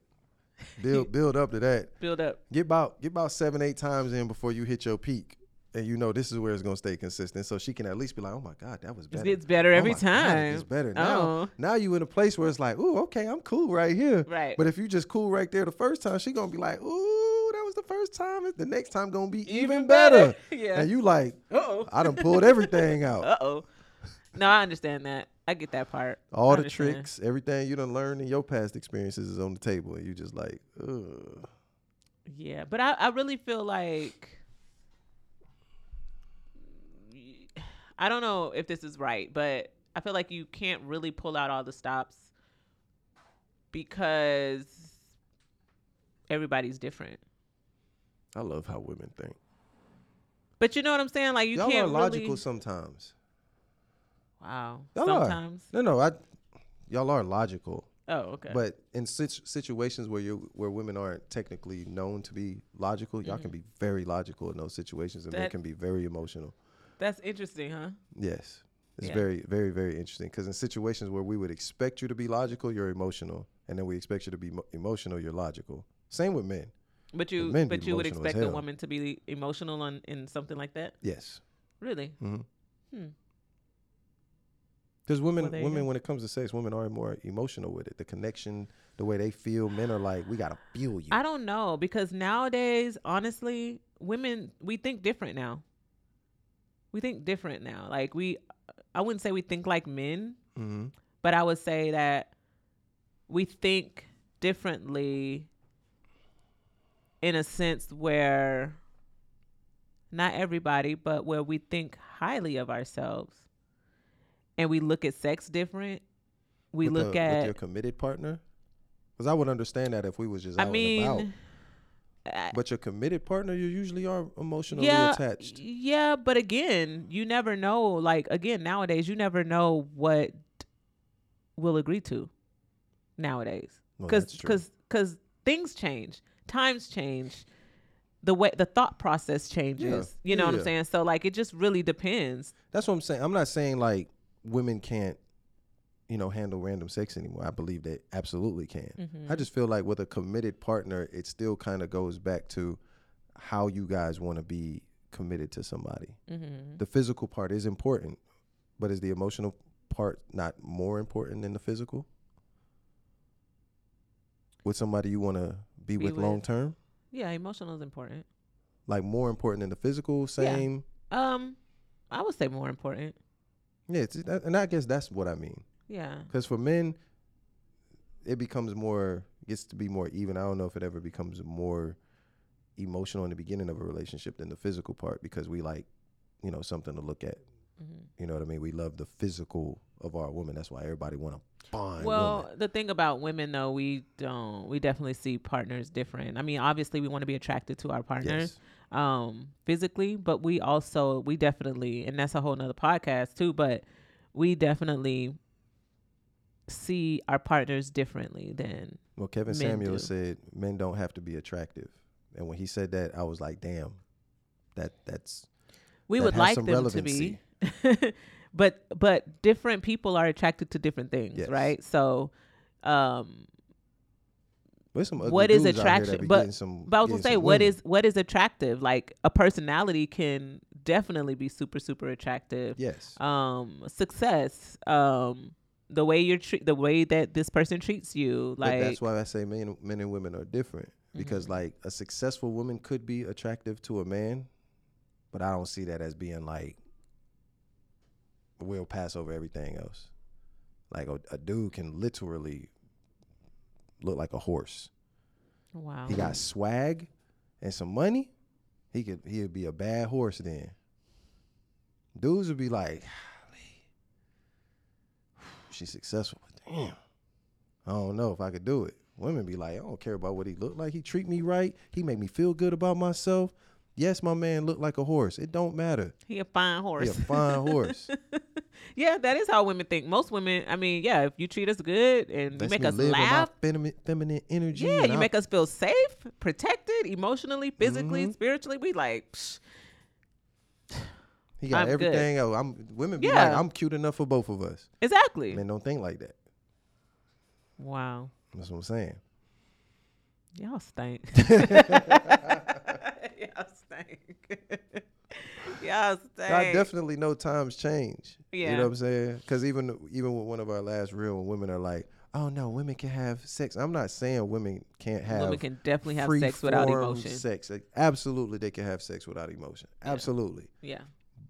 Build build up to that. Build up. Get about get about seven eight times in before you hit your peak, and you know this is where it's gonna stay consistent. So she can at least be like, oh my god, that was better. gets better Oh every my God, it time. gets better now. Oh. Now you in a place where it's like, ooh, okay, I'm cool right here. Right. But if you just cool right there the first time, she gonna be like, ooh, that was the first time. The next time gonna be even, better. yeah. And you like, oh. I done pulled everything out. Uh oh. No, I understand that. I get that part. All the tricks, everything you done learned in your past experiences is on the table, and you just like, ugh. Yeah, but I, I really feel like I don't know if this is right, but I feel like you can't really pull out all the stops because everybody's different. I love how women think. But you know what I'm saying? Like you Y'all can't are logical really. sometimes. Wow. Y'all are. Sometimes. No, no, I. Y'all are logical, Oh, okay. but in situ- situations where you where women aren't technically known to be logical, y'all can be very logical in those situations, and they Mm-hmm. Can be very emotional. That's interesting, huh? Yes, it's Yeah. very, very, very interesting. Because in situations where we would expect you to be logical, you're emotional, and then we expect you to be mo- emotional, you're logical. Same with men. But you, men but you would expect a woman to be emotional on in something like that? Yes. Really? hmm Hmm. Because women, Well, women, when it comes to sex, women are more emotional with it. The connection, the way they feel. Men are like, we gotta feel you. I don't know because nowadays, honestly, women we think different now. We think different now. Like we, I wouldn't say we think like men, hmm but I would say that we think differently in a sense where not everybody, but where we think highly of ourselves and we look at sex different. We with look the- with at your committed partner. Because I would understand that if we was just I out and about. mean I- But your committed partner, you usually are emotionally yeah, attached. Yeah, but again, you never know. Like again, nowadays, you never know what we'll agree to. Nowadays, because true. because because things change, times change, the way the thought process changes. You know Yeah, what. I'm saying? So like, it just really depends. That's what I'm saying. I'm not saying like women can't, you know, handle random sex anymore. I believe they absolutely can. Mm-hmm. I just feel like with a committed partner, it still kind of goes back to how you guys want to be committed to somebody. Mm-hmm. The physical part is important, but is the emotional part not more important than the physical? With somebody you want to be, Be with, with. long term, Yeah, emotional is important. like more important than the physical. Same. Um, I would say more important. Yeah, it's, and I guess that's what I mean. Yeah. Because for men, it becomes more gets to be more even. I don't know if it ever becomes more emotional in the beginning of a relationship than the physical part because we like, you know, something to look at. hmm You know what I mean? We love the physical of our woman. That's why everybody want to bond. Well, woman. the thing about women, though, we don't. We definitely see partners different. I mean, obviously, we want to be attracted to our partners, Yes. um, physically, but we also, we definitely, and that's a whole nother podcast too. But we definitely see our partners differently than Well, Kevin Samuels said men don't have to be attractive, and when he said that, I was like, damn, that that's we That would like them to be. but but different people are attracted to different things, Yes. right? So, um, there's some ugly What is dudes out here that attraction? But- some, But I was gonna say, what women. is what is attractive? Like a personality can definitely be super super attractive. yes, Um, success. Um, the way you're treat, the way that this person treats you, But like that's why I say men, men and women are different because Mhm. like a successful woman could be attractive to a man, but I don't see that as being like we'll pass over everything else. Like a, a dude can literally look like a horse. wow. He got swag and some money, he could he'd be a bad horse then. Dudes would be like, "Golly, she's successful, but damn, I don't know if I could do it. Women be like, I don't care about what he look like. He treat me right. He make me feel good about myself. Yes, my man look like a horse. It don't matter. He a fine horse. He a fine horse. yeah, that is how women think. Most women, I mean, yeah, if you treat us good and you Lets make us live in my laugh, feminine, feminine energy. yeah, you I- make us feel safe, protected, emotionally, physically, Mhm. spiritually. We like, psh, He got I'm good. everything. else. I'm women be like, Yeah. I'm cute enough for both of us. exactly. Men don't think like that. Wow, That's what I'm saying. y'all stink. y'all stink. y'all stink. I definitely know times change. Yeah. You know what I'm saying? Because even even with one of our last real, when women are like, "Oh no, women can have sex." I'm not saying women can't have Women can definitely have sex without emotion. Sex, absolutely, they can have sex without emotion. Absolutely. Yeah.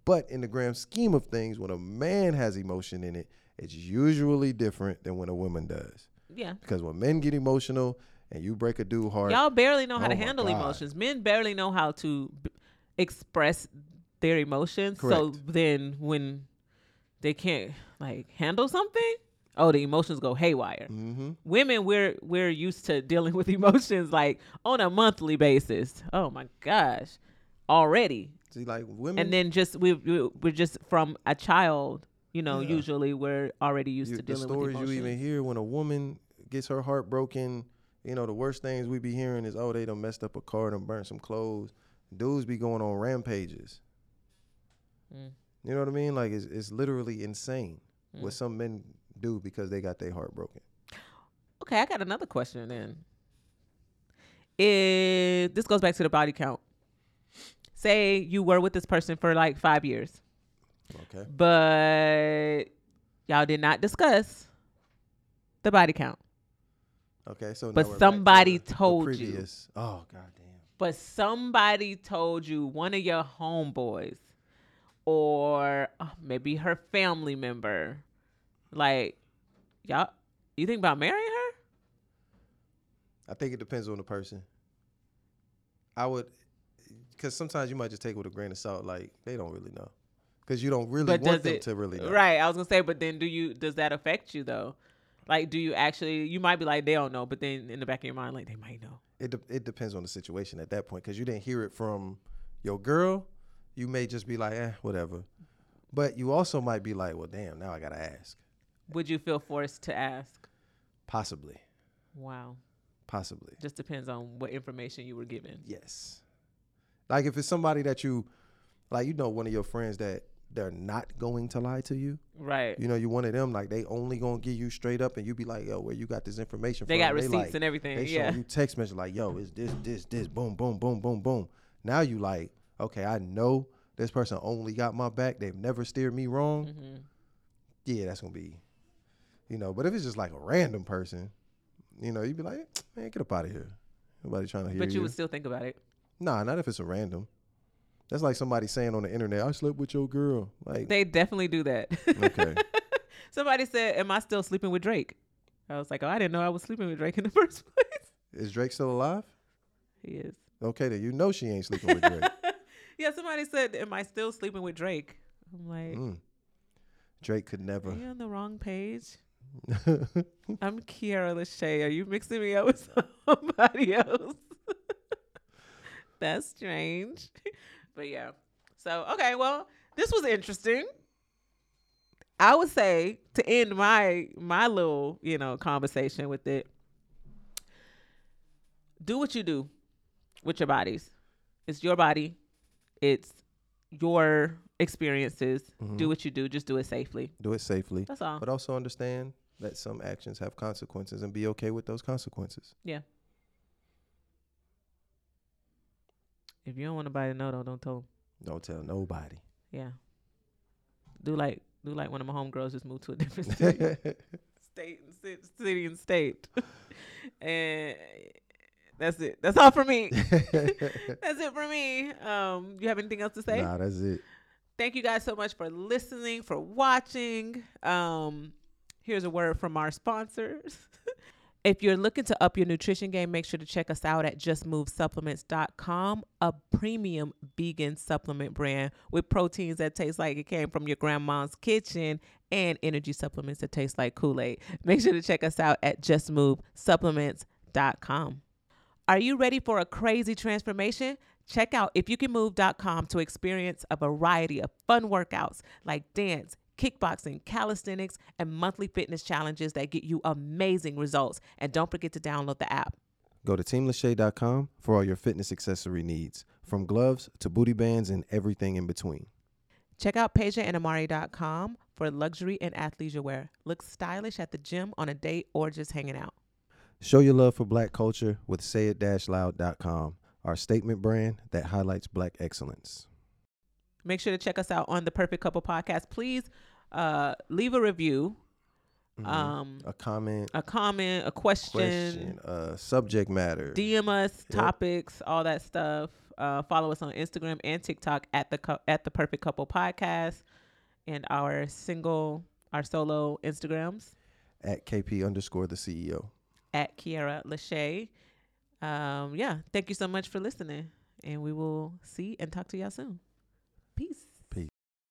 But in the grand scheme of things, when a man has emotion in it, it's usually different than when a woman does. Yeah. Because when men get emotional and you break a dude heart, Y'all barely know how to Oh my handle God. emotions. Men barely know how to b- express their emotions. Correct. So then when they can't like handle something, oh, the emotions go haywire. hmm Women, we're we're used to dealing with emotions like on a monthly basis. Oh my gosh, already. See, like women, And then just we we- we're just from a child. You know, Yeah. usually we're already used you, to dealing with The stories you even hear when a woman gets her heart broken, you know, the worst things we be hearing is, oh, they done messed up a car and burnt some clothes. Dudes be going on rampages. Mm. You know what I mean? Like it's it's literally insane Mm. what some men do because they got their heart broken. Okay, I got another question then. If this goes back to the body count. Say you were with this person for like five years, Okay. but y'all did not discuss the body count. Okay. So But back to somebody the- the told you. previous- Oh goddamn. But somebody told you, one of your homeboys, or uh, maybe her family member, like, y'all, you think about marrying her? I think it depends on the person. I would, because sometimes you might just take it with a grain of salt. Like they don't really know, because you don't really But want them it- to really know. Right. I was gonna say, but then do you does that affect you though? Like, do you actually? You might be like, they don't know, but then in the back of your mind, like, they might know. It de- it depends on the situation at that point, because you didn't hear it from your girl. You may just be like, eh, whatever. But you also might be like, well, damn, now I gotta ask. Would you feel forced to ask? Possibly, Wow. possibly. Just depends on what information you were given. Yes. Like if it's somebody that you, like you know, one of your friends that they're not going to lie to you. Right. You know, you one of them like they only gonna give you straight up, and you be like, yo, where you got this information from? They from? got receipts like, and everything. They yeah. show you text message like, yo, it's this, this, this, boom, boom, boom, boom, boom. Now you like, okay, I know this person only got my back. They've never steered me wrong. hmm Yeah, that's gonna be, you know. But if it's just like a random person, you know, you'd be like, man, get up out of here. Nobody trying to hear But you you. would still think about it. Nah, not if it's a random. That's like somebody saying on the internet, I slept with your girl. Like, They definitely do that. okay, Somebody said, "Am I still sleeping with Drake?" I was like, "Oh, I didn't know I was sleeping with Drake in the first place." is Drake still alive? he is. Okay, then you know she ain't sleeping with Drake. yeah, somebody said, "Am I still sleeping with Drake?" I'm like, Mm. Drake could never. "Are you on the wrong page?" I'm Keaira LaShae. Are you mixing me up with somebody else? That's strange. but yeah. So okay, well, this was interesting. I would say to end my my little, you know, conversation with it. Do what you do with your bodies. It's your body. It's your experiences. Do Mhm. what you do. Just do it safely. Do it safely, That's all. but also understand that some actions have consequences and be okay with those consequences. If you don't want nobody to know, though, don't tell them. Don't tell nobody. Yeah. Do like do like one of my homegirls just moved to a different city, state and ci- city and state, and that's it. That's all for me. that's it for me. Um, you have anything else to say? nah, that's it. Thank you guys so much for listening, for watching. Um, here's a word from our sponsors. If you're looking to up your nutrition game, make sure to check us out at justmovesupplements.com, a premium vegan supplement brand with proteins that taste like it came from your grandma's kitchen and energy supplements that taste like Kool-Aid. Make sure to check us out at justmovesupplements.com. Are you ready for a crazy transformation? Check out ifyoucanmove.com to experience a variety of fun workouts like dance, kickboxing, calisthenics, and monthly fitness challenges that get you amazing results. And don't forget to download the app. Go to teamlashae.com for all your fitness accessory needs, from gloves to booty bands and everything in between. Check out PageAndAmari.com for luxury and athleisure wear. Look stylish at the gym, on a date, or just hanging out. Show your love for black culture with sayit-loud.com, our statement brand that highlights black excellence. Make sure to check us out on the Perfect Couple podcast. Please uh, leave a review, Mhm. um, a comment, a comment, a question, question, uh, subject matter. DM us Yep. topics, all that stuff. Uh, follow us on Instagram and TikTok at the cou- at the Perfect Couple podcast, and our single, our solo Instagrams at KP underscore the CEO. at Keaira LaShae. Um, yeah, thank you so much for listening, and we will see and talk to y'all soon. Peace.